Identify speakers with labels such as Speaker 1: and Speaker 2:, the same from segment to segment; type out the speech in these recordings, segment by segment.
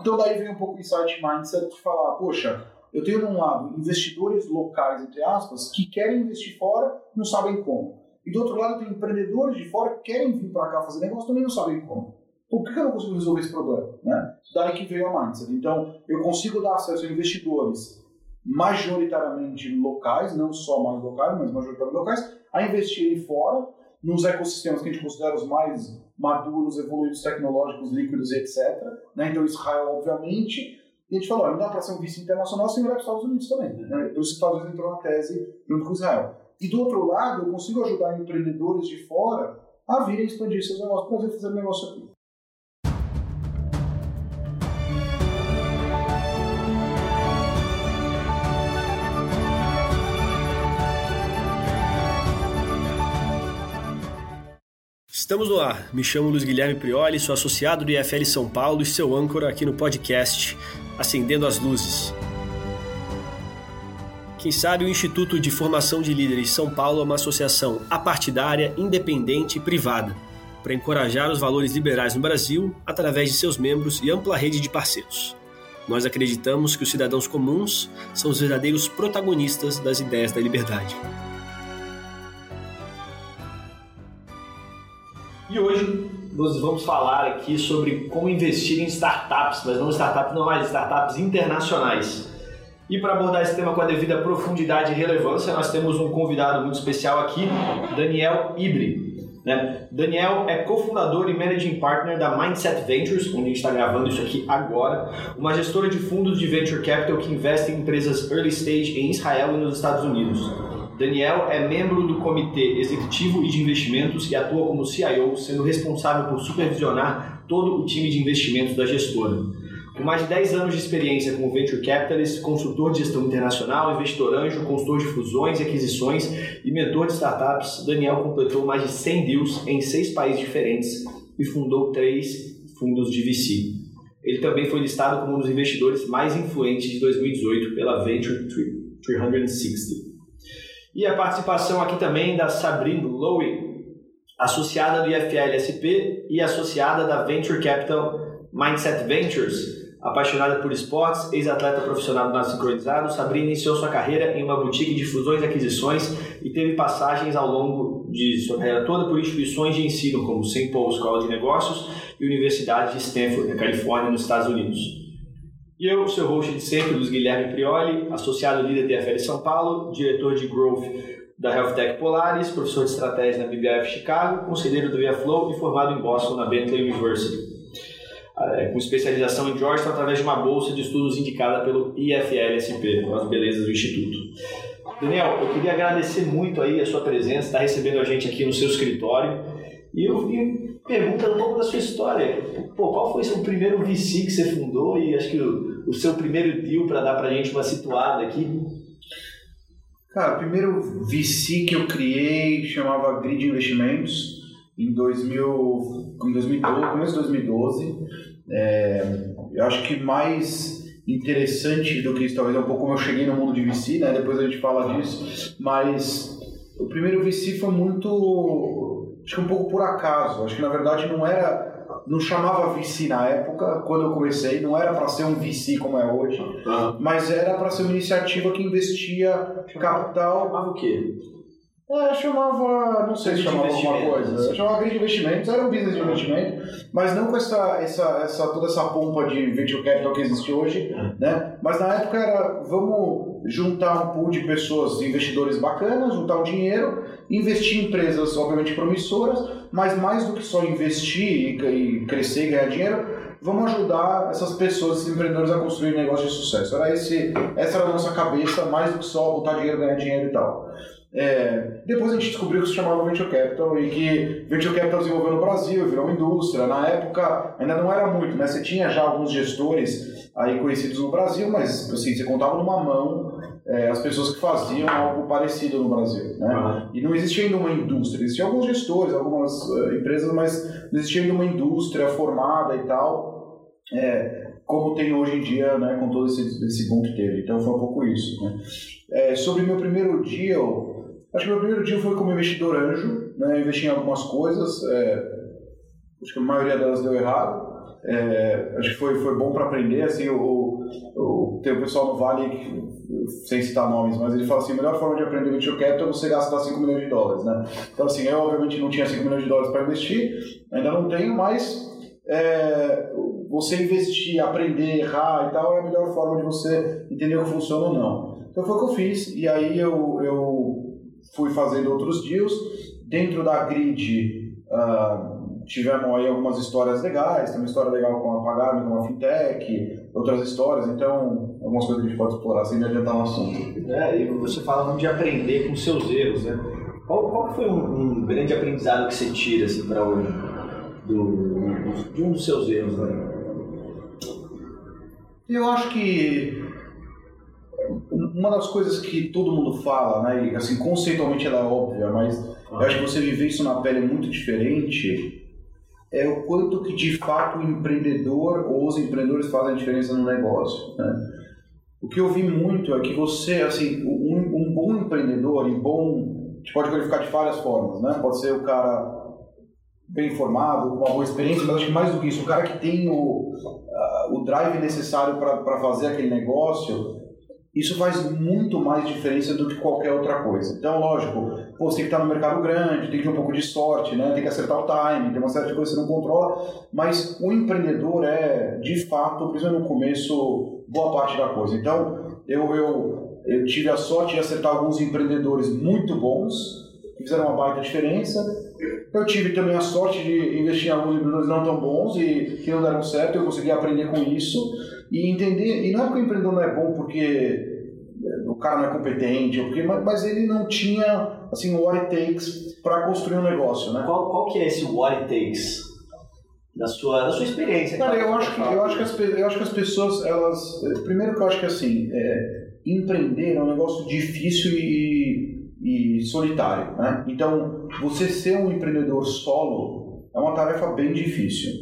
Speaker 1: Então daí vem um pouco o insight mindset de falar, poxa, eu tenho de um lado investidores locais, entre aspas, que querem investir fora, não sabem como. E do outro lado tem empreendedores de fora que querem vir para cá fazer negócio, também não sabem como. Por que eu não consigo resolver esse problema? Né? Daí que veio a mindset. Então, eu consigo dar acesso a investidores majoritariamente locais, não só mais locais, mas majoritariamente locais, a investirem fora, nos ecossistemas que a gente considera os mais maduros, evoluídos, tecnológicos, líquidos e etc. Né? Então, Israel, obviamente. E a gente falou, não dá para ser um vice internacional sem olhar para os Estados Unidos também. Né? Isso, os Estados Unidos entrou na tese junto com Israel. E do outro lado, eu consigo ajudar empreendedores de fora a virem expandir seus negócios, para fazer negócio aqui.
Speaker 2: Estamos no ar. Me chamo Luiz Guilherme Prioli, sou associado do IFL São Paulo e seu âncora aqui no podcast Acendendo as Luzes. Quem sabe o Instituto de Formação de Líderes São Paulo é uma associação apartidária, independente e privada para encorajar os valores liberais no Brasil através de seus membros e ampla rede de parceiros. Nós acreditamos que os cidadãos comuns são os verdadeiros protagonistas das ideias da liberdade. E hoje nós vamos falar aqui sobre como investir em startups, mas não startups normais, startups internacionais. E para abordar esse tema com a devida profundidade e relevância, nós temos um convidado muito especial aqui, Daniel Ibre. Né? Daniel é cofundador e managing partner da Mindset Ventures, onde a gente está gravando isso aqui agora, uma gestora de fundos de venture capital que investe em empresas early stage em Israel e nos Estados Unidos. Daniel é membro do Comitê Executivo e de Investimentos e atua como CIO, sendo responsável por supervisionar todo o time de investimentos da gestora. Com mais de 10 anos de experiência como Venture Capitalist, consultor de gestão internacional, investidor anjo, consultor de fusões e aquisições e mentor de startups, Daniel completou mais de 100 deals em seis países diferentes e fundou três fundos de VC. Ele também foi listado como um dos investidores mais influentes de 2018 pela Venture 360. E a participação aqui também da Sabrina Lowe, associada do IFL-SP e associada da Venture Capital Mindset Ventures. Apaixonada por esportes, ex-atleta profissional nado sincronizado, Sabrina iniciou sua carreira em uma boutique de fusões e aquisições e teve passagens ao longo de sua carreira toda por instituições de ensino como St. Paul Escola de Negócios e Universidade de Stanford, na Califórnia, nos Estados Unidos. E eu, seu host de sempre, Luiz Guilherme Prioli, associado líder da TFL São Paulo, diretor de Growth da Health Tech Polaris, professor de estratégia na BBF Chicago, conselheiro do ViaFlow e formado em Boston na Bentley University. É, com especialização em Georgetown através de uma bolsa de estudos indicada pelo IFL-SP, as belezas do Instituto. Daniel, eu queria agradecer muito aí a sua presença, estar recebendo a gente aqui no seu escritório. E eu vim perguntando um pouco da sua história. Pô, qual foi o primeiro VC que você fundou e acho que o, o seu primeiro deal para dar para a gente uma situada aqui?
Speaker 1: Cara, o primeiro VC que eu criei chamava Grid Investimentos em 2000, em 2012, começo de 2012. É, eu acho que mais interessante do que isso, talvez é um pouco como eu cheguei no mundo de VC, né? Depois a gente fala disso, mas o primeiro VC foi muito, acho que um pouco por acaso. Acho que na verdade não era não chamava VC na época, quando eu comecei, não era para ser um VC como é hoje, uhum. mas era para ser uma iniciativa que investia capital.
Speaker 2: Chamava o quê?
Speaker 1: É, chamava, não sei se chamava alguma coisa. Chamava Grid Investimentos, era um business de investimento, mas não com essa, essa, essa, toda essa pompa de venture capital que existe hoje, uhum. né? Mas na época era, vamos juntar um pool de pessoas, investidores bacanas, juntar o dinheiro, investir em empresas, obviamente, promissoras, mas mais do que só investir e, crescer e ganhar dinheiro, vamos ajudar essas pessoas, esses empreendedores a construir um negócio de sucesso. Era esse, essa era a nossa cabeça, mais do que só botar dinheiro, ganhar dinheiro e tal. É, depois a gente descobriu que se chamava Venture Capital e que Venture Capital desenvolveu no Brasil, virou uma indústria. Na época ainda não era muito, né? Você tinha já alguns gestores aí conhecidos no Brasil, mas assim, você contava numa mão é, as pessoas que faziam algo parecido no Brasil. Né? Uhum. E não existia ainda uma indústria, existiam alguns gestores, algumas uh, empresas, mas não existia ainda uma indústria formada e tal, é, como tem hoje em dia, né, com todo esse, esse boom que teve. Então foi um pouco isso. Né? É, sobre meu primeiro deal, acho que meu primeiro deal foi como investidor anjo, né? Investi em algumas coisas, é, acho que a maioria delas deu errado. é, acho que foi, foi bom para aprender. Assim, o, o, tem o pessoal no Vale, sem citar nomes, mas ele fala assim: a melhor forma de aprender venture capital é você gastar 5 milhões de dólares. Né? Então, assim, eu obviamente não tinha 5 milhões de dólares para investir, ainda não tenho, mas é, você investir, aprender, errar e tal é a melhor forma de você entender o que funciona ou não. Então foi o que eu fiz, e aí eu, eu fui fazendo outros deals. Dentro da grid, uh, tivemos aí algumas histórias legais, tem uma história legal com a Pagame, com a Fintech, outras histórias, então algumas coisas que a gente pode explorar sem adiantar no assunto.
Speaker 2: É, e você fala muito de aprender com seus erros, né? Qual, qual foi um, um grande aprendizado que você tira assim, para hoje do, de um dos seus erros? Né?
Speaker 1: Eu acho que uma das coisas que todo mundo fala, né, e assim, conceitualmente ela é óbvia, mas eu acho que você viver isso na pele é muito diferente, é o quanto que de fato o empreendedor ou os empreendedores fazem a diferença no negócio, né? O que eu vi muito é que você, assim, um, um bom empreendedor e bom, a gente pode qualificar de várias formas, né? Pode ser o cara bem informado, com uma boa experiência, mas acho que mais do que isso, o cara que tem o, uh, o drive necessário para fazer aquele negócio, isso faz muito mais diferença do que qualquer outra coisa. Então, lógico, pô, você tem que estar no mercado grande, tem que ter um pouco de sorte, né? tem que acertar o time, tem uma série de coisas que você não controla, mas o empreendedor é, de fato, principalmente no começo, boa parte da coisa. Então, eu, eu, eu tive a sorte de acertar alguns empreendedores muito bons, que fizeram uma baita diferença, eu tive também a sorte de investir em alguns empreendedores não tão bons e que não deram certo, eu consegui aprender com isso e entender. E não é que o empreendedor não é bom porque o cara não é competente, porque, mas ele não tinha assim, o what it takes para construir um negócio. Né?
Speaker 2: Qual, qual que é esse what it takes? Da sua, da sua experiência.
Speaker 1: Cara, eu acho, que, eu, acho que as, eu acho que as pessoas, elas. Primeiro que eu acho que assim, é, empreender é um negócio difícil e e solitário. Né? Então, você ser um empreendedor solo é uma tarefa bem difícil.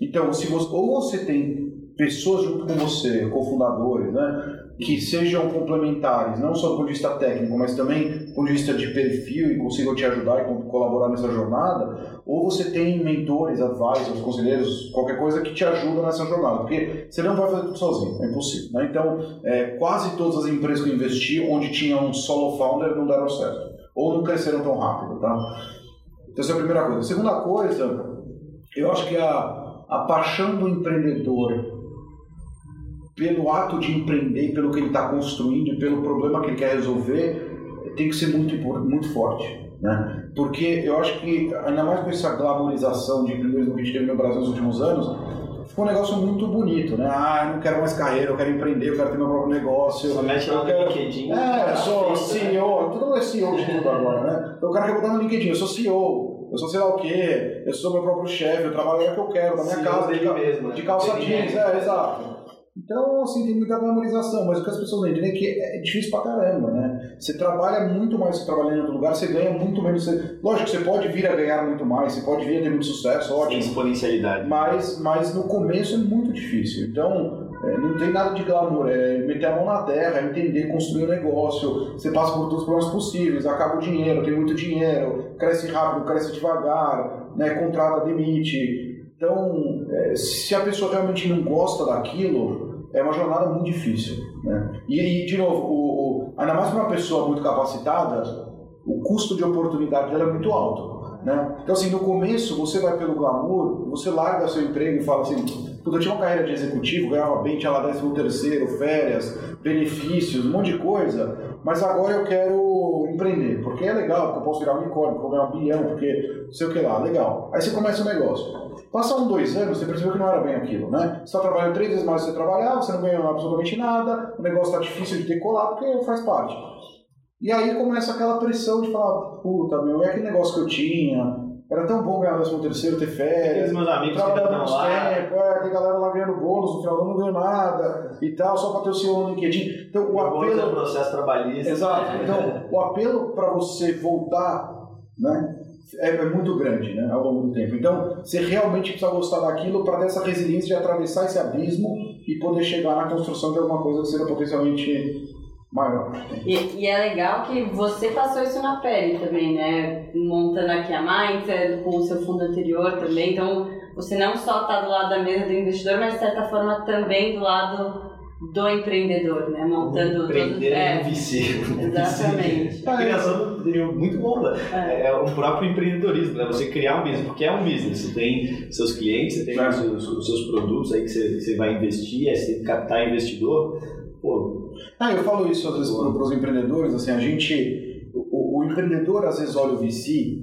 Speaker 1: Então, se você, ou você tem pessoas junto com você, cofundadores, né, que sejam complementares, não só do ponto de vista técnico, mas também do ponto de vista de perfil e consigam te ajudar e colaborar nessa jornada, ou você tem mentores, advisors, conselheiros, qualquer coisa que te ajuda nessa jornada, porque você não vai fazer tudo sozinho, é impossível. Né? Então, é, quase todas as empresas que eu investi, onde tinha um solo founder, não deram certo, ou não cresceram tão rápido. Tá? Então, essa é a primeira coisa. A segunda coisa, eu acho que a, a paixão do empreendedor pelo ato de empreender, pelo que ele está construindo e pelo problema que ele quer resolver, tem que ser muito, muito forte. Né? Porque eu acho que, ainda mais com essa glamorização de empreendedorismo que a gente teve no Brasil nos últimos anos, ficou um negócio muito bonito, né? Ah, eu não quero mais carreira, eu quero empreender, eu quero ter meu próprio negócio.
Speaker 2: Só mete
Speaker 1: lá
Speaker 2: no quero... LinkedIn.
Speaker 1: É, sou CEO, todo mundo é CEO de tudo agora, né? Então o cara quer botar no LinkedIn, eu sou CEO, eu sou sei lá o quê, eu sou meu próprio chefe, eu trabalho o que eu quero, na minha casa, de,
Speaker 2: mesmo, né?
Speaker 1: de calça jeans, é, exato. Então, assim, tem muita glamorização, mas o que as pessoas não entendem é que é difícil pra caramba, né? Você trabalha muito mais que trabalhando em outro lugar, você ganha muito menos. Você... Lógico, você pode vir a ganhar muito mais, você pode vir a ter muito sucesso, ótimo.
Speaker 2: Tem exponencialidade.
Speaker 1: Mas, mas no começo é muito difícil. Então, é, não tem nada de glamour, é meter a mão na terra, é entender, construir um negócio, você passa por todos os problemas possíveis, acaba o dinheiro, tem muito dinheiro, cresce rápido, cresce devagar, né, contrata, demite. Então, é, se a pessoa realmente não gosta daquilo, é uma jornada muito difícil. Né? E, e de novo, o, o, ainda mais para uma pessoa muito capacitada, o custo de oportunidade dela é muito alto. Né? Então, assim, no começo, você vai pelo glamour, você larga seu emprego e fala assim: eu tinha uma carreira de executivo, ganhava bem, tinha lá 13 terceiro, férias, benefícios, um monte de coisa, mas agora eu quero empreender, porque é legal, porque eu posso virar um unicórnio, porque ganhar um bilhão, porque sei o que lá, legal. Aí você começa o um negócio. Passa um, dois anos, você percebeu que não era bem aquilo, né? Você está trabalhando três vezes mais do que você trabalhava, você não ganhou absolutamente nada, o negócio está difícil de decolar porque faz parte. E aí começa aquela pressão de falar, puta, meu, é aquele negócio que eu tinha, era tão bom ganhar o terceiro, ter férias.
Speaker 2: meus amigos que estão lá.
Speaker 1: Tempo, é, tem galera lá ganhando bônus, no final do ano não ganhou nada e tal, só para ter o seu no LinkedIn. Então, o apelo. É
Speaker 2: o processo trabalhista.
Speaker 1: Exato. Então, o apelo para você voltar, né? é, é, muito grande né, ao longo do tempo. Então, você realmente precisa gostar daquilo para ter essa resiliência de atravessar esse abismo e poder chegar na construção de alguma coisa que seja potencialmente maior.
Speaker 3: E, e, é legal que você passou isso na pele também, né? Montando aqui a Mindset, com o seu fundo anterior também. Então, você não só está do lado da mesa do investidor, mas de certa forma também do lado do empreendedor, né? Montando
Speaker 2: Empreender
Speaker 3: todo...
Speaker 2: é, um
Speaker 3: Exatamente.
Speaker 2: A criação seria muito bom, né? É. é o próprio empreendedorismo, né? Você criar um business, porque é um business. Você tem seus clientes, você tem é. os, seus, os, seus, produtos aí que você, que você vai investir, aí você tem que captar investidor. Pô.
Speaker 1: Ah, eu falo isso às vezes para os empreendedores, assim, a gente... O, o, empreendedor às vezes olha o VC,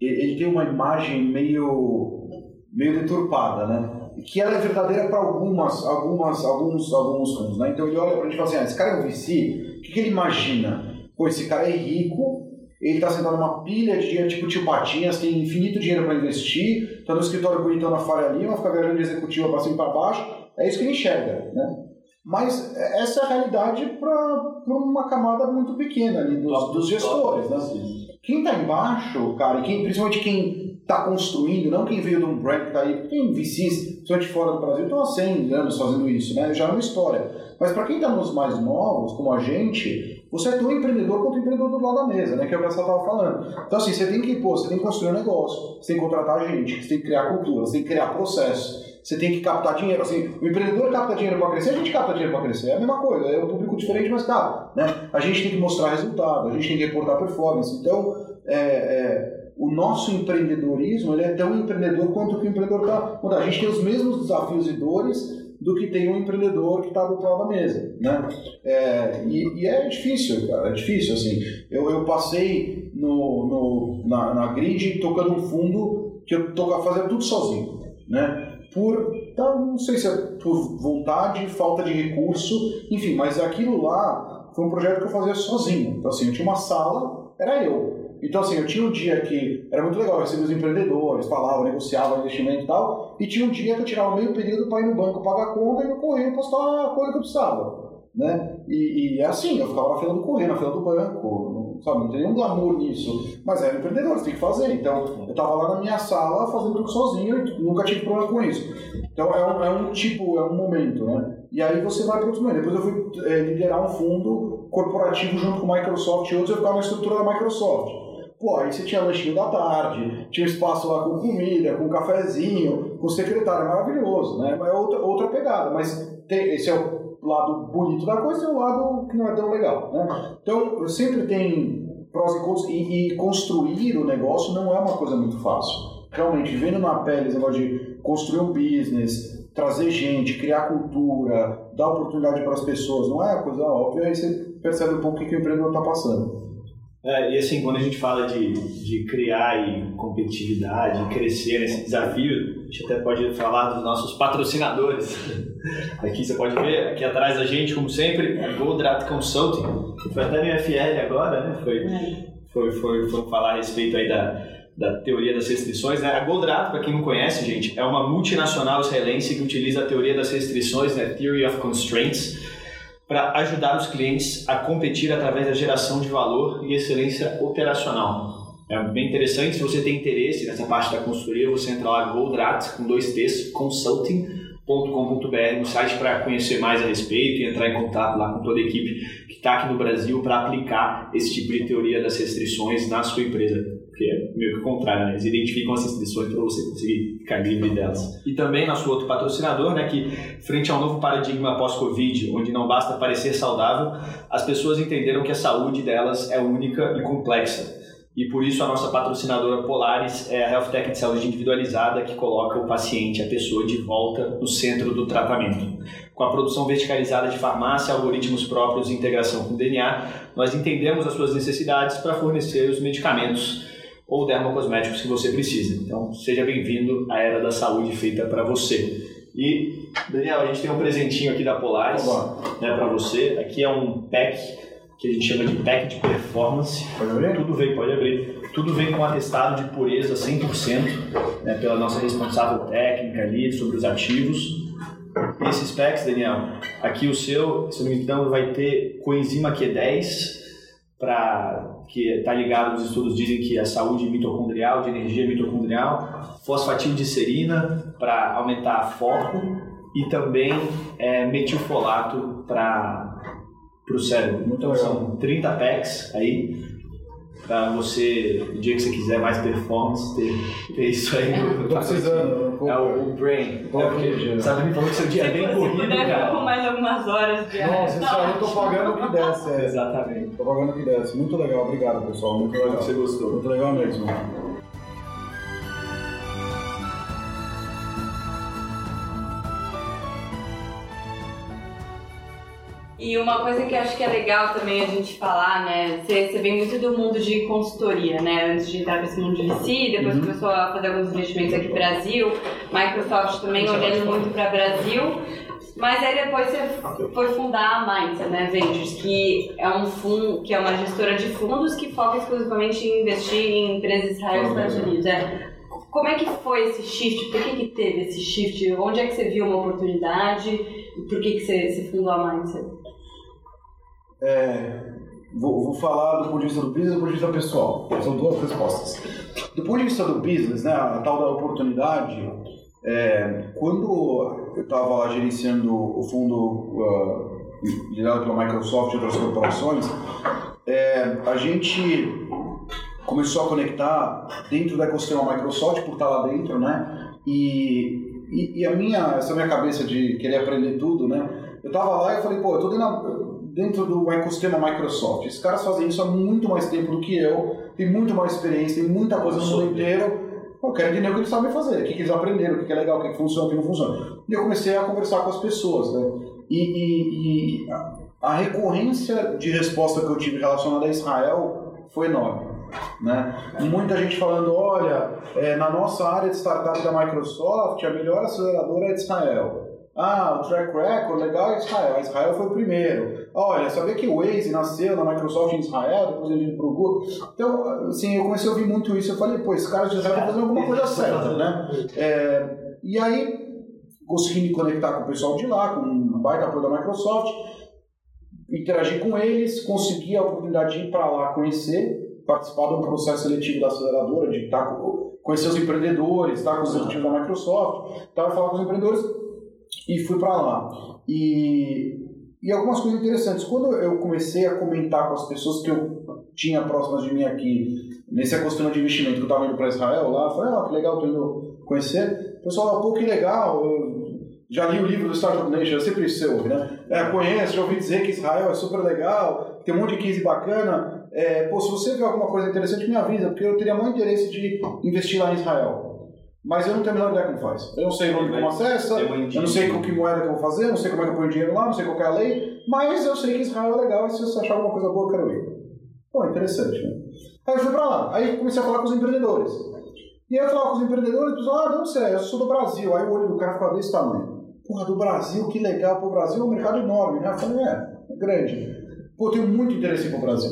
Speaker 1: ele, ele tem uma imagem meio, meio deturpada, né? que ela é verdadeira para algumas, algumas, alguns, alguns fundos, né? Então ele olha para a gente e fala assim, ah, esse cara é um VC, o que, que ele imagina? Pô, esse cara é rico, ele está sentado numa pilha de dinheiro tipo tio Patinhas, tem infinito dinheiro para investir, está no escritório bonitão na Faria Lima, fica viajando de executiva para cima e para baixo, é isso que ele enxerga, né? Mas essa é a realidade para uma camada muito pequena ali dos, dos gestores, né? Quem está embaixo, cara, quem, principalmente quem está construindo, não quem veio de um brand que está aí, tem VCs, principalmente fora do Brasil, estão há 100 anos fazendo isso, né? já é uma história. Mas para quem está nos mais novos, como a gente, você é tão empreendedor quanto o empreendedor do lado da mesa, né? que é o que a estava falando. Então assim, você tem que, pô, você tem que construir um negócio, você tem que contratar gente, você tem que criar cultura, você tem que criar processo você tem que captar dinheiro. Assim, o empreendedor capta dinheiro para crescer, a gente capta dinheiro para crescer. É a mesma coisa, é um público diferente, mas capta. Né? A gente tem que mostrar resultado, a gente tem que reportar performance. Então, é, é, o nosso empreendedorismo ele é tão empreendedor quanto que o empreendedor está. A gente tem os mesmos desafios e dores do que tem um empreendedor que está do outro da mesa, né? É, e, e, é difícil, cara, é difícil, assim. Eu, eu passei no, no, na, na grid tocando um fundo que eu toca, fazia tudo sozinho, né? Por, então, não sei se é por vontade, falta de recurso, enfim, mas aquilo lá foi um projeto que eu fazia sozinho. Então, assim, eu tinha uma sala, era eu. Então, assim, eu tinha um dia que era muito legal, eu recebia os empreendedores, falava, negociava investimento e tal, e tinha um dia que eu tirava meio período para ir no banco pagar a conta e no correio postar a coisa que eu precisava. Né? E, e é assim, eu ficava na fila do correio, na fila do banco, sabe, não tem nenhum glamour nisso, mas era empreendedor, você tem que fazer. Então, eu estava lá na minha sala fazendo tudo sozinho e nunca tive problema com isso. Então, é um, é um tipo, é um momento, né? E aí você vai para outros momentos. Depois eu fui é, liderar um fundo corporativo junto com Microsoft e outros, eu ficava na estrutura da Microsoft. Pô, aí você tinha lanchinho da tarde, tinha espaço lá com comida, com cafezinho, com secretário, maravilhoso, né? É outra, outra pegada, mas tem, esse é o lado bonito da coisa e o lado que não é tão legal, né? Então, sempre tem prós e contras, e, e construir o negócio não é uma coisa muito fácil. Realmente, vendo na pele esse negócio de construir um business, trazer gente, criar cultura, dar oportunidade para as pessoas, não é uma coisa óbvia, aí você percebe um pouco o que o empreendedor está passando.
Speaker 2: É, e assim, quando a gente fala de, de criar e competitividade, crescer nesse desafio, a gente até pode falar dos nossos patrocinadores. Aqui você pode ver, aqui atrás da gente, como sempre, a Goldratt Consulting, que foi até no FL agora, né? Foi, foi, foi, foi falar a respeito aí da, da teoria das restrições. Né? A Goldratt, para quem não conhece, gente, é uma multinacional israelense que utiliza a teoria das restrições, né? Theory of Constraints, para ajudar os clientes a competir através da geração de valor e excelência operacional. É bem interessante, se você tem interesse nessa parte da consultoria, você entra lá Goldrat, com dois T's, consulting.com.br, no site para conhecer mais a respeito e entrar em contato lá com toda a equipe que está aqui no Brasil para aplicar esse tipo de teoria das restrições na sua empresa porque é meio que o contrário, né? Eles identificam essas restrições para você conseguir ficar livre delas. E também nosso outro patrocinador, né, que frente ao novo paradigma pós-Covid, onde não basta parecer saudável, as pessoas entenderam que a saúde delas é única e complexa. E por isso a nossa patrocinadora Polaris é a Health Tech de saúde individualizada que coloca o paciente, a pessoa, de volta no centro do tratamento. Com a produção verticalizada de farmácia, algoritmos próprios e integração com DNA, nós entendemos as suas necessidades para fornecer os medicamentos ou dermocosméticos que você precisa. Então, seja bem-vindo à Era da Saúde feita para você. E, Daniel, a gente tem um presentinho aqui da Polaris né, para você. Aqui é um pack que a gente chama de pack de performance.
Speaker 1: Pode abrir?
Speaker 2: Tudo vem, pode abrir. Tudo vem com atestado de pureza 100%, né, pela nossa responsável técnica ali sobre os ativos. Esses packs, Daniel, aqui o seu, se não me engano, vai ter coenzima Q10 para que está ligado, os estudos dizem que a saúde mitocondrial, de energia mitocondrial, fosfatildicerina para aumentar foco e também é, metilfolato para o cérebro. Então são 30 packs aí para você, no dia que você quiser mais performance, ter, ter isso aí.
Speaker 1: Eu tô precisando.
Speaker 2: É o, o Brain. É porque, sabe, me falou que seu dia é bem corrido,
Speaker 3: cara. com mais algumas horas de
Speaker 1: Nossa, isso aí eu tô pagando o que desce. É.
Speaker 2: Exatamente.
Speaker 1: Tô pagando o que desce. Muito legal, obrigado pessoal. Muito legal.
Speaker 2: Você gostou.
Speaker 1: Muito legal mesmo.
Speaker 3: E uma coisa que eu acho que é legal também a gente falar, né? Você, você vem muito do mundo de consultoria, né? Antes de entrar nesse mundo de VC, depois uhum. começou a fazer alguns investimentos aqui no Brasil, Microsoft também olhando muito para Brasil. Mas aí depois você foi fundar a Mindset, né, Ventures, que é um fundo, que é uma gestora de fundos que foca exclusivamente em investir em empresas Israel e Estados Unidos. É. Como é que foi esse shift? Por que, que teve esse shift? Onde é que você viu uma oportunidade? E por que, que você, você fundou a Mindset?
Speaker 1: É, vou, vou, falar do ponto de vista do business e do ponto de vista pessoal. São duas respostas. Do ponto de vista do business, né, a tal da oportunidade, é, quando eu estava lá gerenciando o fundo uh, liderado pela Microsoft e outras corporações, é, a gente começou a conectar dentro do ecossistema Microsoft, por estar lá dentro, né? E, e, e, a minha, essa minha cabeça de querer aprender tudo, né? Eu estava lá e falei, pô, eu tô dentro, dentro do ecossistema Microsoft. Esses caras fazem isso há muito mais tempo do que eu, tem muito mais experiência, tem muita coisa no mundo inteiro. Eu quero entender o que eles sabem fazer, o que, eles aprenderam, o que é legal, o que funciona, o que não funciona. E eu comecei a conversar com as pessoas, né? E, e, e a recorrência de resposta que eu tive relacionada a Israel foi enorme. Né? Muita gente falando, olha, é, na nossa área de startup da Microsoft, a melhor aceleradora é de Israel. Ah, o track record legal é Israel. Israel foi o primeiro. Olha, sabia que o Waze nasceu na Microsoft em Israel, depois ele veio para o Google. Então, assim, eu comecei a ouvir muito isso. Eu falei, pô, esse cara de Israel está fazendo alguma coisa certa, né? É, e aí, consegui me conectar com o pessoal de lá, com um baita apoio da Microsoft, interagir com eles, consegui a oportunidade de ir para lá conhecer, participar de um processo seletivo da aceleradora, de estar tá com, conhecer os empreendedores, estar tá com os executivos da Microsoft, estar falar com os empreendedores e fui para lá. E, e algumas coisas interessantes. Quando eu comecei a comentar com as pessoas que eu tinha próximas de mim aqui, nesse ecossistema de investimento que eu estava indo para Israel lá, eu falei, ah, que legal, estou indo conhecer. O pessoal, pô, que legal, eu já li o livro do Startup Nation, eu sempre isso ouve, né? É, conheço, já ouvi dizer que Israel é super legal, tem um monte de case bacana. É, pô, se você vê alguma coisa interessante, me avisa, porque eu teria muito interesse de investir lá em Israel mas eu não tenho a menor ideia como faz. Eu não sei onde como acessa, eu não sei com que moeda que eu vou fazer, não sei como é que eu ponho dinheiro lá, não sei qual é a lei, mas eu sei que Israel é legal e se você achar alguma coisa boa, eu quero ir. Pô, interessante, né? Aí eu fui pra lá, aí comecei a falar com os empreendedores. E aí eu falava com os empreendedores, e pessoal, ah, onde você é? Eu sou do Brasil. Aí o olho do cara ficava desse tamanho. Porra, do Brasil, que legal, pô, o Brasil é um mercado enorme, né? Eu falei, é, é grande. Pô, eu tenho muito interesse pro Brasil.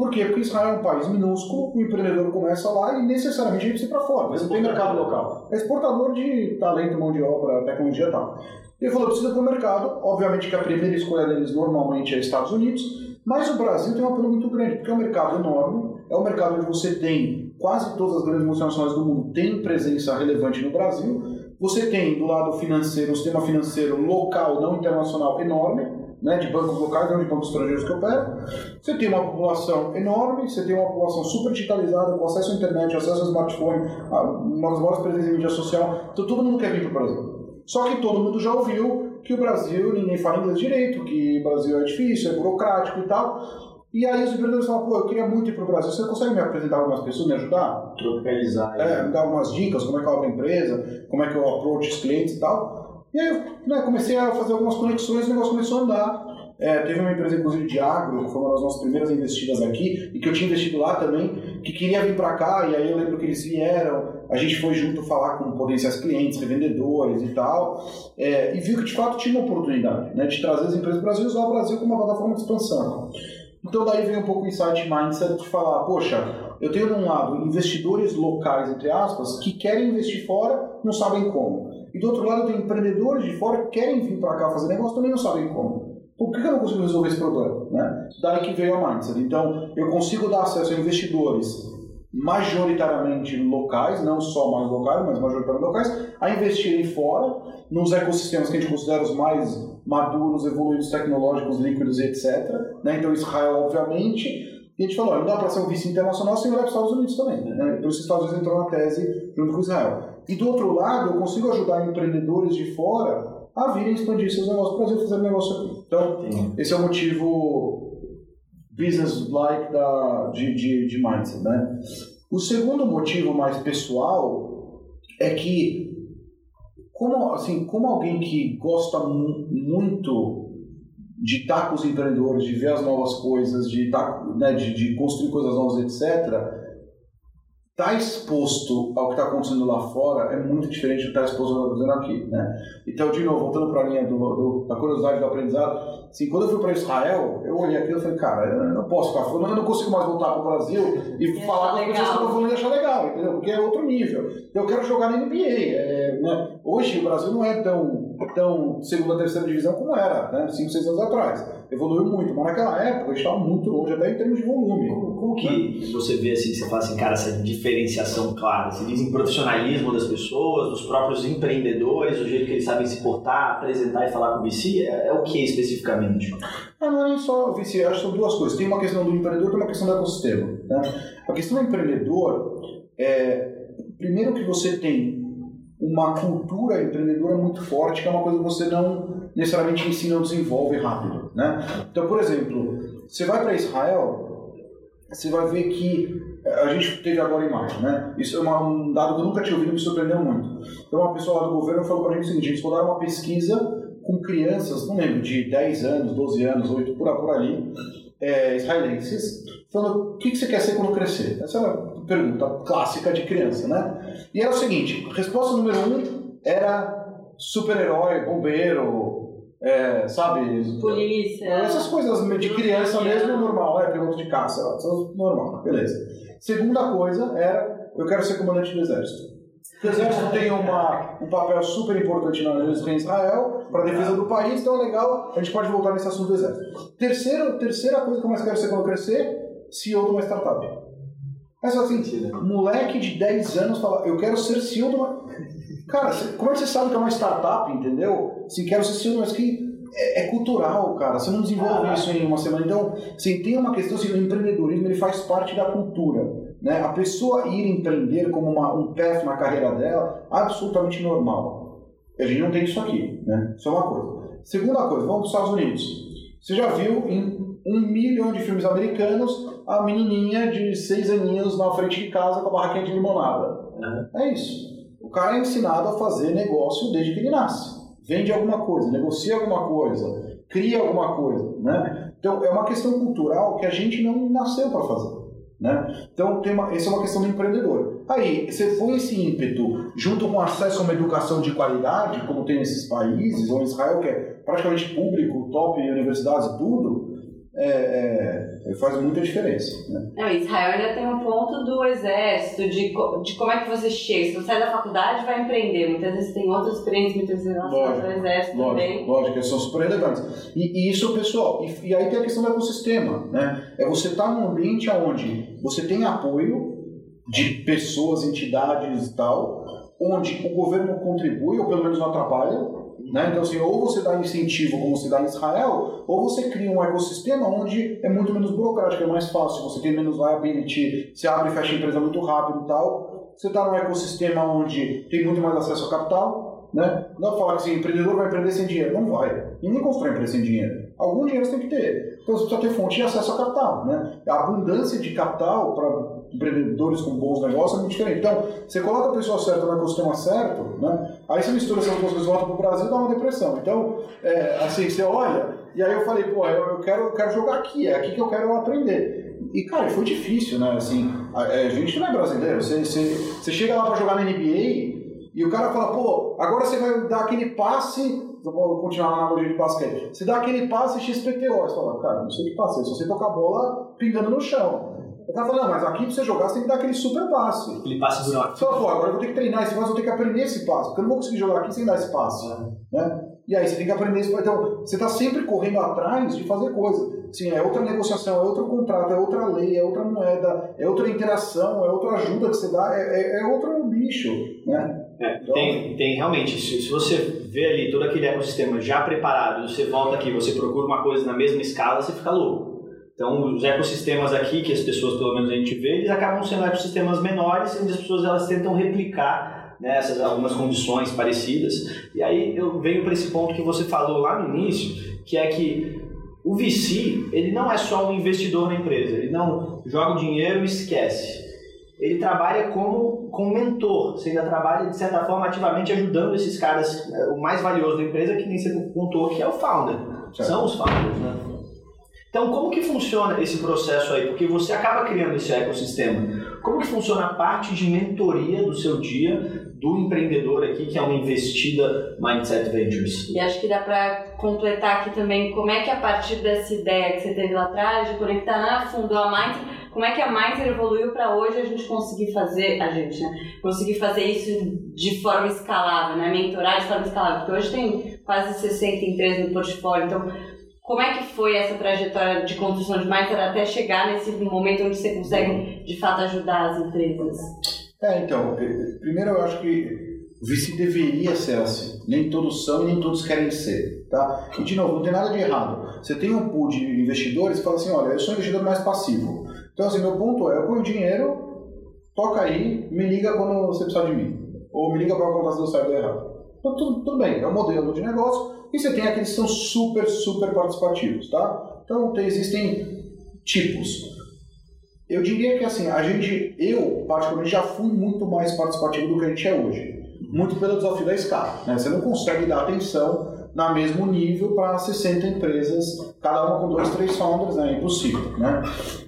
Speaker 1: Por quê? Porque Israel é um país minúsculo, o empreendedor começa lá e necessariamente ele precisa ir para fora, mas não tem mercado local. É exportador de talento, mão de obra, tecnologia e tal. Ele falou, precisa para o mercado, obviamente que a primeira escolha deles normalmente é Estados Unidos, mas o Brasil tem um apelo muito grande, porque é um mercado enorme, é um mercado onde você tem quase todas as grandes multinacionais do mundo têm presença relevante no Brasil, você tem do lado financeiro, um sistema financeiro local, não internacional, enorme, né, de bancos locais, não de bancos estrangeiros que operam. Você tem uma população enorme, você tem uma população super digitalizada, com acesso à internet, acesso ao smartphone, uma das maiores presenças em mídia social. Então todo mundo quer vir para o Brasil. Só que todo mundo já ouviu que o Brasil, ninguém fala inglês direito, que o Brasil é difícil, é burocrático e tal. E aí os empreendedores falam, pô, eu queria muito ir para o Brasil, você consegue me apresentar algumas pessoas, me ajudar?
Speaker 2: Tropicalizar.
Speaker 1: É, me dar algumas dicas, como é que eu abro a empresa, como é que eu approach os clientes e tal. E aí eu né, comecei a fazer algumas conexões e o negócio começou a andar. É, teve uma empresa, inclusive, de agro, que foi uma das nossas primeiras investidas aqui, e que eu tinha investido lá também, que queria vir para cá, e aí eu lembro que eles vieram, a gente foi junto falar com potenciais clientes, revendedores e tal, é, e viu que de fato tinha uma oportunidade né, de trazer as empresas do Brasil e usar o Brasil como uma plataforma de expansão. Então daí veio um pouco o insight mindset de falar, poxa, eu tenho de um lado investidores locais, entre aspas, que querem investir fora, não sabem como. E do outro lado, tem empreendedores de fora que querem vir para cá fazer negócio também não sabem como. Por que eu não consigo resolver esse problema? Né? Daí que veio a Mindset. Então, eu consigo dar acesso a investidores majoritariamente locais, não só mais locais, mas majoritariamente locais, a investirem fora, nos ecossistemas que a gente considera os mais maduros, evoluídos, tecnológicos, líquidos etc. Né? Então, Israel, obviamente, E a gente falou, não dá para ser um vice internacional sem olhar para os Estados Unidos também. Né? Isso os Estados Unidos entrou na tese junto com Israel. E do outro lado, eu consigo ajudar empreendedores de fora a virem expandir seus negócios Brasil fazer negócio aqui. Então, Sim. esse é o motivo business-like de, de, de mindset. Né? O segundo motivo mais pessoal é que, como, assim, como alguém que gosta muito de estar com os empreendedores, de ver as novas coisas, de, estar, né, de, de construir coisas novas, etc., estar tá exposto ao que está acontecendo lá fora é muito diferente do que estar tá exposto ao que está acontecendo aqui. Né? Então, de novo, voltando para a linha do, do, da curiosidade do aprendizado, assim, quando eu fui para Israel, eu olhei aquilo e falei, cara, eu não posso ficar falando, eu não consigo mais voltar para o Brasil e falar com as pessoas que estão falando e achar legal, entendeu? Porque é outro nível. Eu quero jogar na NBA. É, né? Hoje, o Brasil não é tão, tão segunda, terceira divisão como era, né? 5, 6 anos atrás evoluiu muito, mas naquela época estava muito longe, até em termos de volume.
Speaker 2: Como, que né? você vê assim, você fala assim, cara, essa diferenciação clara? Você diz em profissionalismo das pessoas, dos próprios empreendedores, o jeito que eles sabem se portar, apresentar e falar com o VC, é, é o que especificamente?
Speaker 1: Ah, não é nem só o VC, acho que são duas coisas. Tem uma questão do empreendedor e uma questão do ecossistema. Né? A questão do empreendedor é, primeiro que você tem uma cultura empreendedora muito forte, que é uma coisa que você não necessariamente ensina ou desenvolve rápido. Né? Então, por exemplo, você vai para Israel, você vai ver que eh, a gente teve agora em maio, né? Isso é uma, um dado que eu nunca tinha ouvido e me surpreendeu muito. Então, uma pessoa lá do governo falou para a gente o seguinte: eles rodaram uma pesquisa com crianças, não lembro, de 10 anos, 12 anos, 8 por, por ali, é, israelenses, falando: o que, que você quer ser quando crescer? Essa era pergunta clássica de criança, né? E era o seguinte: resposta número um era super-herói, bombeiro, é, sabe?
Speaker 3: Polícia.
Speaker 1: Essas coisas de criança mesmo, normal, é piloto de caça, normal, beleza. Segunda coisa era, eu quero ser comandante do exército. O exército tem uma, um papel super importante na em Israel, para a defesa do país, então é legal, a gente pode voltar nesse assunto do exército. Terceiro, terceira coisa que eu mais quero ser quando eu crescer, CEO de uma startup. É só assim, moleque de 10 anos fala, eu quero ser CEO de uma... Cara, como é que você sabe que é uma startup, entendeu? Assim, quero ser CEO, mas que é, é, cultural, cara. Você não desenvolve ah, isso em uma semana. Então, assim, tem uma questão, assim, o empreendedorismo ele faz parte da cultura. Né? A pessoa ir empreender como uma, um path na carreira dela, absolutamente normal. A gente não tem isso aqui, né? Isso é uma coisa. Segunda coisa, vamos para os Estados Unidos. Você já viu em um milhão de filmes americanos a menininha de seis aninhos na frente de casa com a barraquinha de limonada. Uhum. É isso. O cara é ensinado a fazer negócio desde que ele nasce. Vende alguma coisa, negocia alguma coisa, cria alguma coisa, né? Então, é uma questão cultural que a gente não nasceu para fazer. Né? Então, tem uma, essa é uma questão do empreendedor. Aí, você põe esse ímpeto junto com acesso a uma educação de qualidade, como tem nesses países, ou Israel, que é praticamente público, top universidades e tudo, é, é, faz muita diferença. Né?
Speaker 3: Não, Israel ainda tem um ponto do exército, de, de como é que você chega. Se você sai da faculdade, vai empreender. Muitas vezes tem outras experiências, muitas vezes relacionadas ao exército lógico, também.
Speaker 1: Lógico, que são super relevantes. E, e isso, pessoal, e, e, aí tem a questão do ecossistema. Né? É você estar tá num ambiente onde você tem apoio de pessoas, entidades e tal, onde o governo contribui, ou pelo menos não atrapalha, né? Então, assim, ou você dá incentivo, como se dá em Israel, ou você cria um ecossistema onde é muito menos burocrático, é mais fácil, você tem menos liability, você abre e fecha a empresa muito rápido e tal. Você está num ecossistema onde tem muito mais acesso a capital. Né? Não falar que assim, empreendedor vai empreender sem dinheiro. Não vai. Ninguém constrói empresa sem dinheiro. Algum dinheiro você tem que ter. Então precisa ter fonte de acesso a capital. Né? A abundância de capital para empreendedores com bons negócios é muito diferente. Então, você coloca a pessoa certa no ecossistema certo, né? aí você mistura essas duas coisas volta para o Brasil e dá uma depressão. Então, é, assim, você olha, e aí eu falei, pô, eu, quero, eu quero jogar aqui, é aqui que eu quero aprender. E, cara, foi difícil, né? Assim, a, a gente não é brasileiro, você, você, você chega lá para jogar na NBA e o cara fala, pô, agora você vai dar aquele passe vou continuar na analogia de basquete. Você dá aquele passe XPTO, você fala, cara, não sei o que passe, se você tocar a bola pingando no chão. O cara fala, não, mas aqui pra você jogar você tem que dar aquele super passe.
Speaker 2: Aquele passe do
Speaker 1: Você fala, pô, agora eu vou ter que treinar esse passe, vou ter que aprender esse passe, porque eu não vou conseguir jogar aqui sem dar esse passe. É. Né? E aí você tem que aprender esse passe. Então, você está sempre correndo atrás de fazer coisa. Sim, é outra negociação, é outro contrato, é outra lei, é outra moeda, é outra interação, é outra ajuda que você dá, é, é, é outro bicho, né?
Speaker 2: É, tem, tem realmente, se, se você vê ali todo aquele ecossistema já preparado, você volta aqui, você procura uma coisa na mesma escala, você fica louco. Então, os ecossistemas aqui, que as pessoas, pelo menos a gente vê, eles acabam sendo ecossistemas menores, onde as pessoas elas tentam replicar né, essas algumas condições parecidas. E aí eu venho para esse ponto que você falou lá no início, que é que o VC, ele não é só um investidor na empresa, ele não joga o dinheiro e esquece. Ele trabalha como, como mentor, você ainda trabalha, de certa forma, ativamente ajudando esses caras, né, o mais valioso da empresa, que nem você contou, que é o founder. Certo. São os founders, né? Então, como que funciona esse processo aí? Porque você acaba criando esse ecossistema. Como que funciona a parte de mentoria do seu dia do empreendedor aqui, que é uma investida Mindset Ventures.
Speaker 3: E acho que dá para completar aqui também como é que a partir dessa ideia que você teve lá atrás, de conectar na fundo a Mindset, como é que a Mindset evoluiu para hoje a gente conseguir fazer, a gente, né? Conseguir fazer isso de forma escalável, né? Mentorar de forma escalável, porque hoje tem quase 60 empresas no portfólio, então como é que foi essa trajetória de construção de Mindset até chegar nesse momento onde você consegue de fato ajudar as empresas?
Speaker 1: É, então, eh, primeiro eu acho que o VC deveria ser assim. Nem todos são e nem todos querem ser. Tá? E de novo, não tem nada de errado. Você tem um pool de investidores que fala assim: olha, eu sou um investidor mais passivo. Então, assim, meu ponto é: eu ponho dinheiro, toca aí, me liga quando você precisar de mim. Ou me liga para contar se eu saio errado. Então, tudo, tudo bem, é um modelo de negócio. E você tem aqueles que são super, super participativos. Tá? Então, tem, existem tipos. Eu diria que assim, a gente, eu particularmente já fui muito mais participativo do que a gente é hoje. Muito pelo desafio da escala. Né? Você não consegue dar atenção na mesmo nível para 60 empresas, cada uma com dois, três founders, né? é impossível. Né?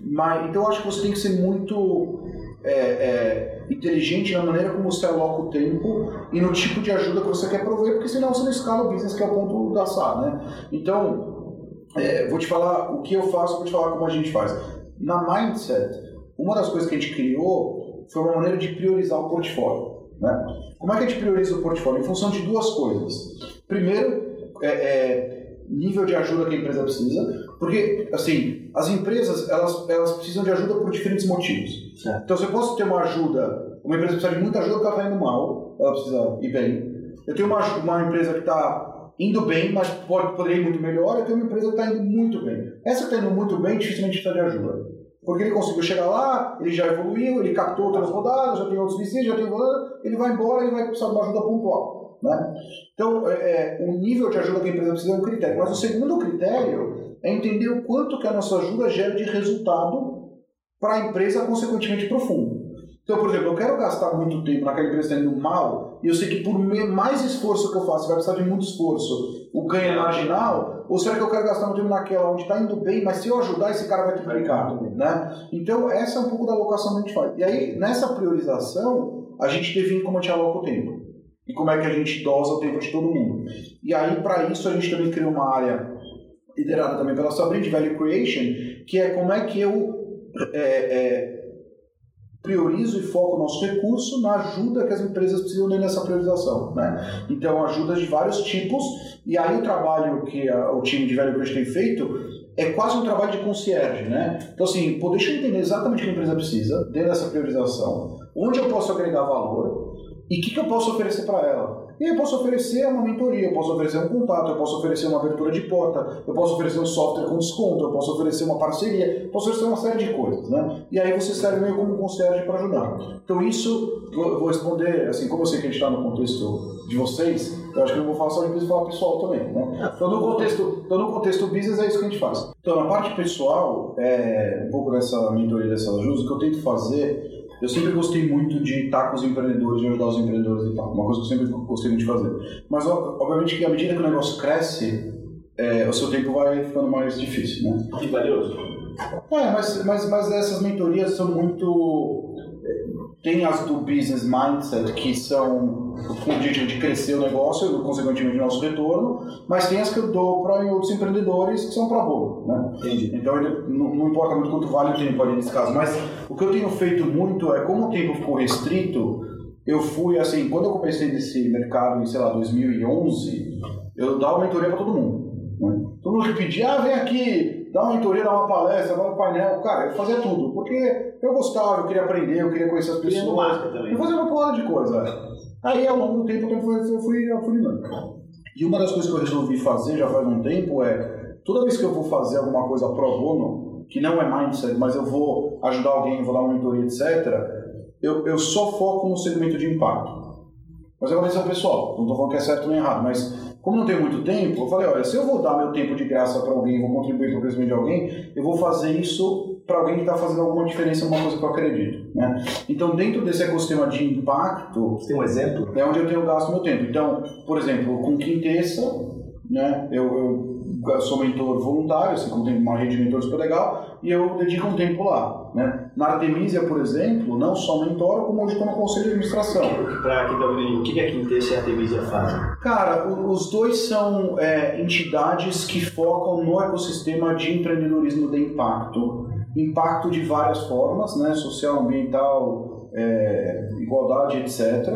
Speaker 1: Mas, então acho que você tem que ser muito é, é, inteligente na maneira como você aloca o tempo e no tipo de ajuda que você quer prover, porque senão você não escala o business, que é o ponto da SAR. Né? Então, é, vou te falar o que eu faço, vou te falar como a gente faz. Na Mindset, uma das coisas que a gente criou foi uma maneira de priorizar o portfólio. Né? Como é que a gente prioriza o portfólio? Em função de duas coisas. Primeiro, é, é, nível de ajuda que a empresa precisa, porque, assim, as empresas, elas, elas precisam de ajuda por diferentes motivos. Certo. Então, você pode ter uma ajuda, uma empresa precisa de muita ajuda porque ela está indo mal, ela precisa ir bem. Eu tenho uma, uma empresa que está indo bem, mas pode, poderia ir muito melhor, eu tenho uma empresa que está indo muito bem. Essa que está indo muito bem, dificilmente precisa de ajuda. Porque ele conseguiu chegar lá, ele já evoluiu, ele captou outras rodadas, já tem outros VCs, já tem rodada, ele vai embora e vai precisar de uma ajuda pontual. Né? Então, é, é, o nível de ajuda que a empresa precisa é um critério. Mas o segundo critério é entender o quanto que a nossa ajuda gera de resultado para a empresa, consequentemente, profundo. Então, por exemplo, eu quero gastar muito tempo naquela empresa que está indo mal, e eu sei que por mais esforço que eu faço, vai precisar de muito esforço, o ganho é marginal, ou será que eu quero gastar muito tempo naquela onde está indo bem, mas se eu ajudar, esse cara vai triplicar? Né? Então, essa é um pouco da alocação que a gente faz. E aí, nessa priorização, a gente define como a gente aloca o tempo. E como é que a gente dosa o tempo de todo mundo. E aí, para isso, a gente também criou uma área liderada também pela Sabrina de Value Creation, que é como é que eu é, é, priorizo e foco o nosso recurso na ajuda que as empresas precisam nessa priorização. Né? Então, ajudas de vários tipos, e aí o trabalho que a, o time de Velho Cruz tem feito é quase um trabalho de concierge. Né? Então, assim, pô, deixa eu entender exatamente o que a empresa precisa dentro dessa priorização, onde eu posso agregar valor e o que, que eu posso oferecer para ela. E eu posso oferecer uma mentoria, eu posso oferecer um contato, eu posso oferecer uma abertura de porta, eu posso oferecer um software com desconto, eu posso oferecer uma parceria, posso oferecer uma série de coisas, né? E aí você serve meio como concierge para ajudar. Então isso, eu vou responder, assim, como eu sei que a gente está no contexto de vocês, eu acho que eu vou falar só de business falar pessoal também, né? Então no, contexto, então no contexto business é isso que a gente faz. Então na parte pessoal, é, um pouco dessa mentoria, dessa ajuda, o que eu tento fazer eu sempre gostei muito de estar com os empreendedores, de ajudar os empreendedores e tal. Uma coisa que eu sempre gostei muito de fazer. Mas, obviamente, que à medida que o negócio cresce, é, o seu tempo vai ficando mais difícil, né?
Speaker 2: E valioso.
Speaker 1: É, mas, mas, mas essas mentorias são muito tem as do business mindset, que são com o objetivo de crescer o negócio, consequentemente o nosso retorno, mas tem as que eu dou para outros empreendedores que são para bolo. Né? Entendi. Então não, não, importa muito quanto vale o tempo ali nesse caso, mas o que eu tenho feito muito é, como o tempo ficou restrito, eu fui assim, quando eu comecei nesse mercado em, sei lá, 2011, eu dava mentoria para todo mundo. Né? Todo mundo que pedia, ah, vem aqui, dá uma mentoria, dá uma palestra, dá um painel. Cara, eu fazia tudo, porque eu gostava, eu queria aprender, eu queria conhecer as pessoas. Eu fazia uma porrada de coisa. Aí, ao longo do tempo, eu fui, eu fui afunilando. E uma das coisas que eu resolvi fazer já faz um tempo é, toda vez que eu vou fazer alguma coisa pro bono, que não é mindset, mas eu vou ajudar alguém, vou dar uma mentoria, etc., eu, eu só foco no segmento de impacto. Mas é uma decisão pessoal, não estou falando que é certo nem errado, mas como não tenho muito tempo, eu falei, olha, se eu vou dar meu tempo de graça para alguém, vou contribuir para o crescimento de alguém, eu vou fazer isso para alguém que está fazendo alguma diferença numa coisa que eu acredito. Né? Então, dentro desse ecossistema de impacto...
Speaker 2: Você tem um exemplo?
Speaker 1: É onde eu tenho gasto meu tempo. Então, por exemplo, com Quintessa, né, eu, eu sou mentor voluntário, assim como tem uma rede de mentores super legal, e eu dedico um tempo lá. Né? Na Artemisia, por exemplo, não só mentor, como hoje estou no conselho de administração.
Speaker 2: Para quem está ouvindo, o que a Quintessa e a Artemisia fazem?
Speaker 1: Cara, os dois são é, entidades que focam no ecossistema de empreendedorismo de impacto. Impacto de várias formas, né? social, ambiental, é, igualdade, etc.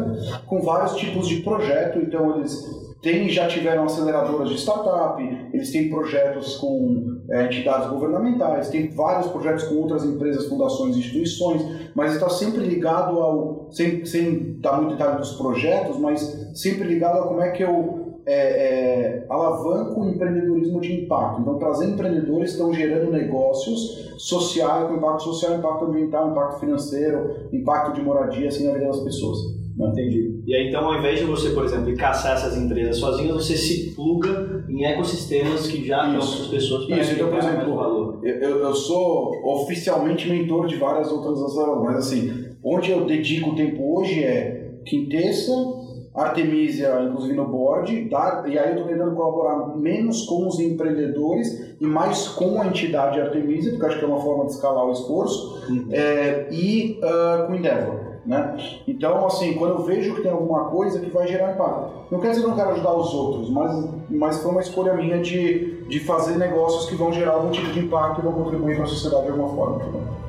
Speaker 1: Com vários tipos de projeto, então eles tem, já tiveram aceleradoras de startup, eles têm projetos com é, entidades governamentais, tem vários projetos com outras empresas, fundações, instituições, mas está sempre ligado ao, sem, sem dar muito detalhe dos projetos, mas sempre ligado a como é que eu é, é, alavanco o empreendedorismo de impacto. Então, trazer empreendedores estão gerando negócios sociais, com impacto social, impacto ambiental, impacto financeiro, impacto de moradia, assim, na vida das pessoas.
Speaker 2: Não entendi. E aí, então, ao invés de você, por exemplo, caçar essas empresas sozinhas, você se pluga em ecossistemas que já têm outras pessoas
Speaker 1: para Isso, então, por exemplo, valor. Eu, eu sou oficialmente mentor de várias outras ações, mas assim, onde eu dedico o tempo hoje é Quintessa, Artemisia, inclusive no board, dar, e aí eu estou tentando colaborar menos com os empreendedores e mais com a entidade Artemisia, porque acho que é uma forma de escalar o esforço, uhum. é, e uh, com Endeavor. Né? Então, assim, quando eu vejo que tem alguma coisa que vai gerar impacto, não quer dizer que eu não quero ajudar os outros, mas, mas foi uma escolha minha de, de fazer negócios que vão gerar algum tipo de impacto e vão contribuir para a sociedade de alguma forma.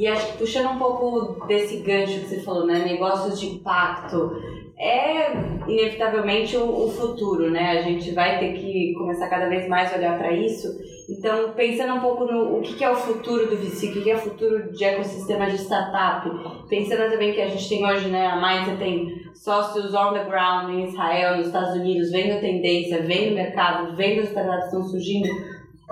Speaker 3: E acho que puxando um pouco desse gancho que você falou, né? Negócios de impacto é inevitavelmente o, o, futuro, né? A gente vai ter que começar cada vez mais a olhar para isso. Então, pensando um pouco no o que é o futuro do VC, o que é o futuro de ecossistema de startup, pensando também que a gente tem hoje, né? A Mindset tem sócios on the ground em Israel, nos Estados Unidos, vendo tendência, vendo mercado, vendo as startups que estão surgindo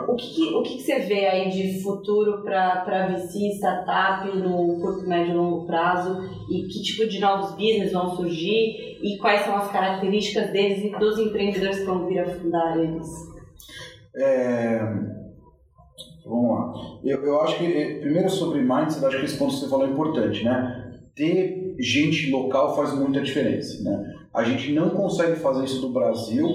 Speaker 3: o que, o que você vê aí de futuro para VC, startup no curto, médio e longo prazo? E que tipo de novos business vão surgir? E quais são as características deles e dos empreendedores que vão vir a fundar eles?
Speaker 1: É... Vamos lá. Eu, eu acho que, eh, primeiro sobre mindset, acho que esse ponto que você falou é importante, né? Ter gente local faz muita diferença, né? A gente não consegue fazer isso do Brasil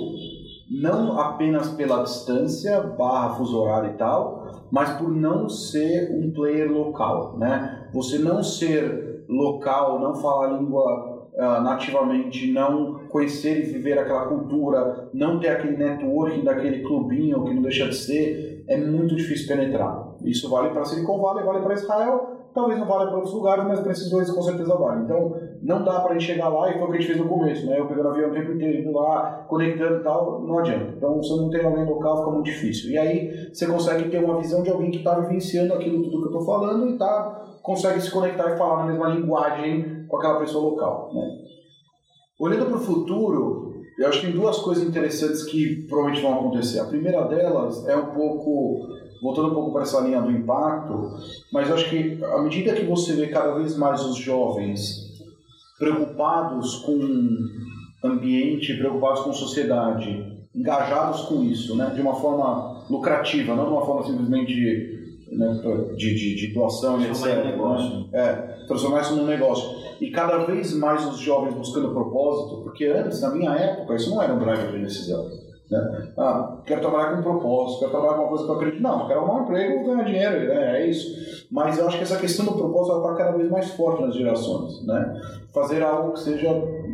Speaker 1: não apenas pela distância, barra fuso horário e tal, mas por não ser um player local, né? Você não ser local, não falar a língua uh, nativamente, não conhecer e viver aquela cultura, não ter aquele networking daquele clubinho que não deixa de ser, é muito difícil penetrar. Isso vale para Silicon Valley, vale para Israel, talvez não valha para outros lugares, mas para esses dois com certeza vale. Então, não dá para a gente chegar lá e foi o que a gente fez no começo, né? Eu pegando avião o tempo inteiro, indo lá, conectando e tal, não adianta. Então, se não tem alguém local, fica muito difícil. E aí, você consegue ter uma visão de alguém que está vivenciando aquilo tudo que eu estou falando e tá, consegue se conectar e falar na mesma linguagem com aquela pessoa local, né? Olhando para o futuro, eu acho que tem duas coisas interessantes que provavelmente vão acontecer. A primeira delas é um pouco voltando um pouco para essa linha do impacto, mas eu acho que à medida que você vê cada vez mais os jovens preocupados com ambiente, preocupados com sociedade, engajados com isso, né, de uma forma lucrativa, não de uma forma simplesmente né, de, de, de, doação e etc. Né? É, transformar isso num negócio. E cada vez mais os jovens buscando propósito, porque antes, na minha época, isso não era um driver de decisão. Né? Ah, quero trabalhar com um propósito, quero trabalhar com uma coisa que eu acredito. Não, quero arrumar um emprego, ganhar dinheiro, né? é isso. Mas eu acho que essa questão do propósito está cada vez mais forte nas gerações. Né? Fazer algo que seja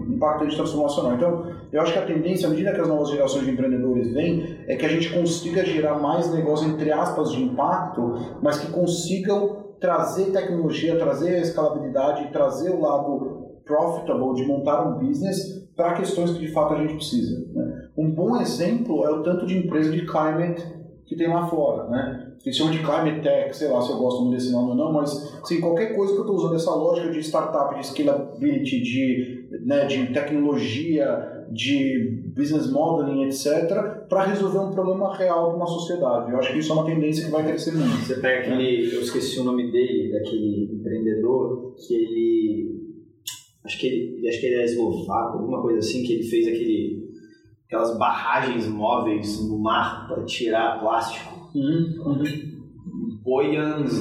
Speaker 1: impactante transformacional. Então, eu acho que a tendência, à medida que as novas gerações de empreendedores vêm, é que a gente consiga gerar mais negócio, entre aspas, de impacto, mas que consigam trazer tecnologia, trazer escalabilidade, trazer o lado profitable de montar um business para questões que de fato a gente precisa. Né? Um bom exemplo é o tanto de empresa de climate que tem lá fora, né? Eles chamam de climate tech, sei lá se eu gosto muito desse nome ou não, mas assim, qualquer coisa que eu estou usando essa lógica de startup, de scalability, de, né, de tecnologia, de business modeling, etc., para resolver um problema real de uma sociedade. Eu acho que isso é uma tendência que vai crescer muito.
Speaker 2: Você pega aquele, eu esqueci o nome dele, daquele empreendedor, que ele, acho que ele, acho que ele é eslovaco, alguma coisa assim, que ele fez aquele, aquelas barragens móveis no mar para tirar plástico. Uhum, uhum. Boyans.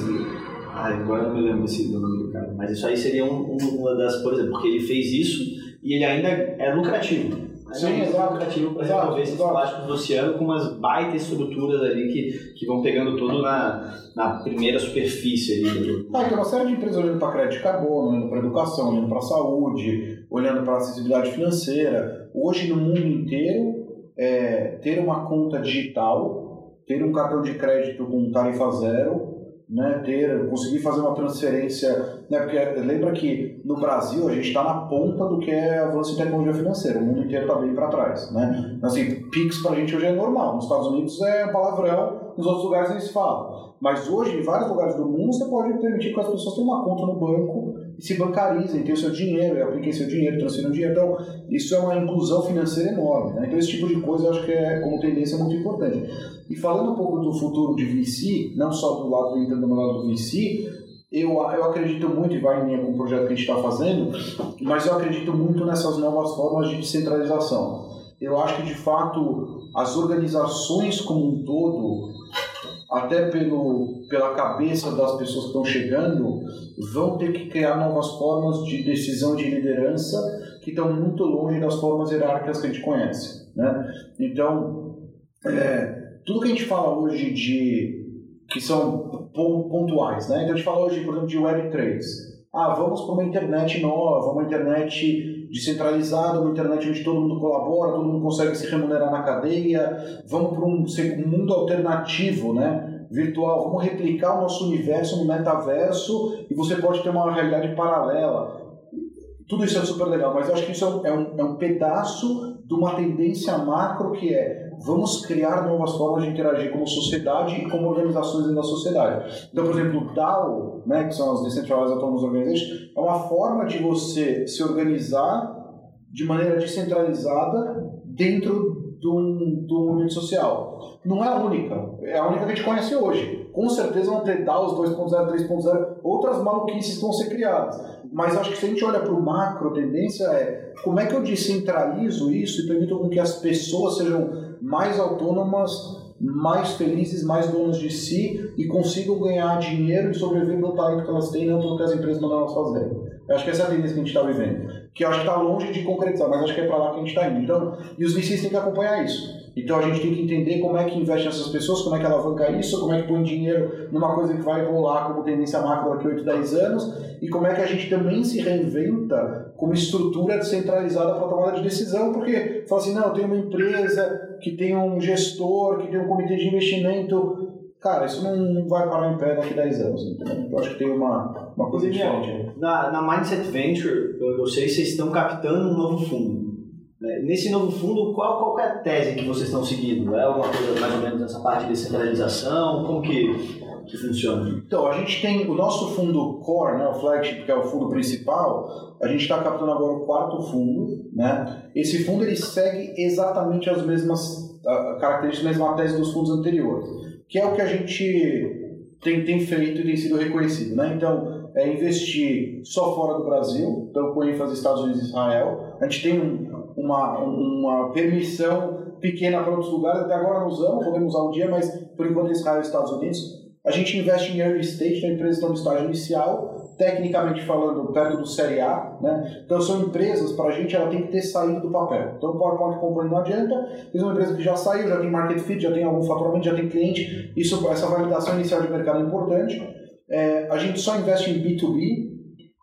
Speaker 2: Ah, agora não me lembro desse, do nome do cara. Mas isso aí seria um, uma das, por exemplo, porque ele fez isso e ele ainda é lucrativo.
Speaker 1: Sim, é exato.
Speaker 2: lucrativo para resolver esses plásticos do oceano com umas baitas estruturas ali que, que vão pegando tudo na, na primeira superfície ali.
Speaker 1: Ah, tem uma série de empresas olhando para crédito de carbono, olhando para educação, olhando para saúde, olhando para acessibilidade financeira. Hoje no mundo inteiro, é, ter uma conta digital ter um cartão de crédito com tarifa zero, né, ter, conseguir fazer uma transferência, né, porque lembra que no Brasil a gente está na ponta do que é avanço em tecnologia financeira, o mundo inteiro está bem para trás, né? Assim, Pix para a gente hoje é normal, nos Estados Unidos é palavrão, nos outros lugares eles falam, mas hoje em vários lugares do mundo você pode permitir que as pessoas tenham uma conta no banco se bancarizem, tenham seu dinheiro, apliquem seu dinheiro, transfiram dinheiro, então isso é uma inclusão financeira enorme, né? Então esse tipo de coisa eu acho que é como tendência muito importante. E falando um pouco do futuro de VC, não só do lado do Inter, do lado do VC, eu, eu acredito muito, e vai em linha com o projeto que a gente está fazendo, mas eu acredito muito nessas novas formas de descentralização. Eu acho que, de fato, as organizações como um todo, até pelo, pela cabeça das pessoas que estão chegando, vão ter que criar novas formas de decisão de liderança que estão muito longe das formas hierárquicas que a gente conhece. Né? Então, é, tudo que a gente fala hoje de que são pontuais, né? Então a gente fala hoje, por exemplo, de Web3. Ah, vamos para uma internet nova, uma internet descentralizada, uma internet onde todo mundo colabora, todo mundo consegue se remunerar na cadeia. Vamos para um, um mundo alternativo, né? Virtual. Vamos replicar o nosso universo no metaverso e você pode ter uma realidade paralela. Tudo isso é super legal, mas eu acho que isso é um, é um pedaço de uma tendência macro que é vamos criar novas formas de interagir como sociedade e como organizações dentro da sociedade. Então, por exemplo, o DAO, né, que são as Decentralized Autonomous Organizations, é uma forma de você se organizar de maneira descentralizada dentro de um, de um ambiente social. Não é a única, é a única que a gente conhece hoje. Com certeza vão ter DAOs 2.0, 3.0, outras maluquices vão ser criadas. Mas acho que se a gente olha para o macro, a tendência é como é que eu descentralizo isso e permito que as pessoas sejam mais autônomas, mais felizes, mais donas de si e consigam ganhar dinheiro e sobreviver pelo talento que elas têm, não pelo que as empresas mandam elas fazerem. Eu acho que essa é a tendência que a gente está vivendo. Que eu acho que está longe de concretizar, mas acho que é para lá que a gente está indo. Então, e os VCs têm que acompanhar isso. Então a gente tem que entender como é que investe essas pessoas, como é que alavanca isso, como é que põe dinheiro numa coisa que vai rolar como tendência macro daqui a 8, 10 anos, e como é que a gente também se reinventa como estrutura descentralizada para tomada de decisão, porque fala assim, não, eu tenho uma empresa que tem um gestor, que tem um comitê de investimento, cara, isso não vai parar em pé daqui a 10 anos. Então, eu acho que tem uma, uma coisa diferente.
Speaker 2: Na, na Mindset Venture, eu sei que vocês estão captando um novo fundo. Né? Nesse novo fundo, qual, qual é a tese que vocês estão seguindo? É alguma coisa mais ou menos nessa parte de centralização? Como que, que funciona?
Speaker 1: Então, a gente tem o nosso fundo core, né, o flagship, que é o fundo principal, a gente está captando agora o quarto fundo. Né? Esse fundo ele segue exatamente as mesmas características, a mesma tese dos fundos anteriores, que é o que a gente tem, tem feito e tem sido reconhecido. Né? Então, é investir só fora do Brasil, então com ênfase Estados Unidos e Israel. A gente tem um uma, uma permissão pequena para outros lugares, até agora não usamos, podemos usar um dia, mas por enquanto Israel e Estados Unidos. A gente investe em early stage, então empresas estão no estágio inicial, tecnicamente falando, perto do Série A. Né? Então são empresas, para a gente, ela tem que ter saído do papel. Então PowerPoint Company não adianta, é uma empresa que já saiu, já tem market fit, já tem algum faturamento, já tem cliente, isso, essa validação inicial de mercado é importante. É, a gente só investe em B2B,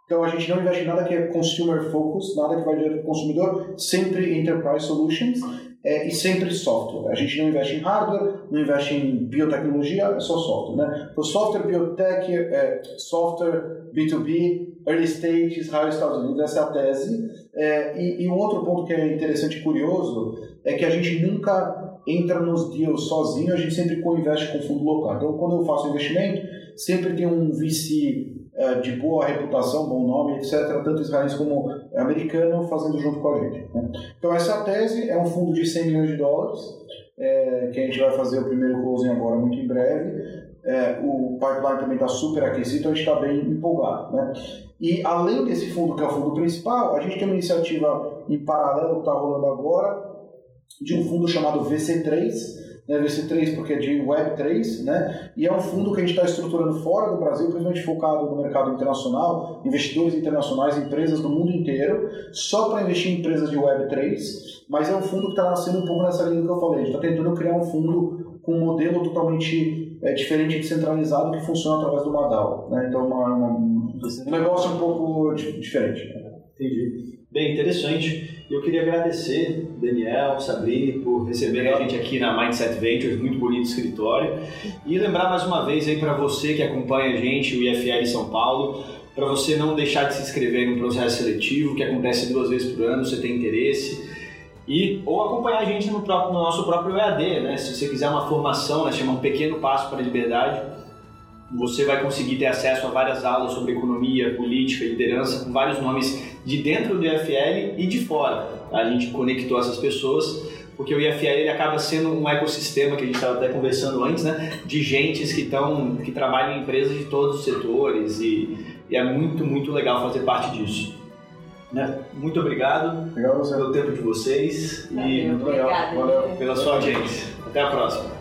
Speaker 1: então a gente não investe em nada que é consumer focus, nada que vai direto para o consumidor, sempre enterprise solutions é, e sempre software. A gente não investe em hardware, não investe em biotecnologia, é só software. Né? Então software, biotech, é, software, B2B, early stage, Israel e Estados Unidos, essa é a tese. É, e, e um outro ponto que é interessante e curioso é que a gente nunca entra nos deals sozinho, a gente sempre co-investe com fundo local. Então, quando eu faço investimento, sempre tem um VC de boa reputação, bom nome, etc., tanto israelense como americano, fazendo junto com a gente. Né? Então, essa tese é um fundo de 100 milhões de dólares, é, que a gente vai fazer o primeiro closing agora muito em breve. É, o pipeline também está super aquecido, então a gente está bem empolgado. Né? E além desse fundo, que é o fundo principal, a gente tem uma iniciativa em paralelo que está rolando agora, de um fundo chamado VC3, né, VC3 porque é de Web3, né, e é um fundo que a gente está estruturando fora do Brasil, principalmente focado no mercado internacional, investidores internacionais, empresas do mundo inteiro, só para investir em empresas de Web3, mas é um fundo que está nascendo um pouco nessa linha que eu falei, a gente está tentando criar um fundo com um modelo totalmente é, diferente e descentralizado que funciona através do Madal, né, então uma, um negócio um pouco diferente.
Speaker 2: Entendi. Bem interessante. Eu queria agradecer Daniel, Sabri, por receberem a gente aqui na Mindset Ventures, muito bonito escritório. E lembrar mais uma vez aí para você que acompanha a gente, o IFL São Paulo, para você não deixar de se inscrever no processo seletivo, que acontece duas vezes por ano, você tem interesse. E, ou acompanhar a gente no, próprio, no nosso próprio EAD, né? Se você quiser uma formação, né, chama Um Pequeno Passo para a Liberdade, você vai conseguir ter acesso a várias aulas sobre economia, política, liderança, com vários nomes de dentro do IFL e de fora. A gente conectou essas pessoas porque o IFL ele acaba sendo um ecossistema que a gente estava até conversando antes, né, de gentes que estão que trabalham em empresas de todos os setores e, e é muito muito legal fazer parte disso. Né? Muito obrigado
Speaker 1: Legal,
Speaker 2: pelo tempo de vocês
Speaker 3: Valeu, e obrigado,
Speaker 2: pela sua audiência. Até a próxima.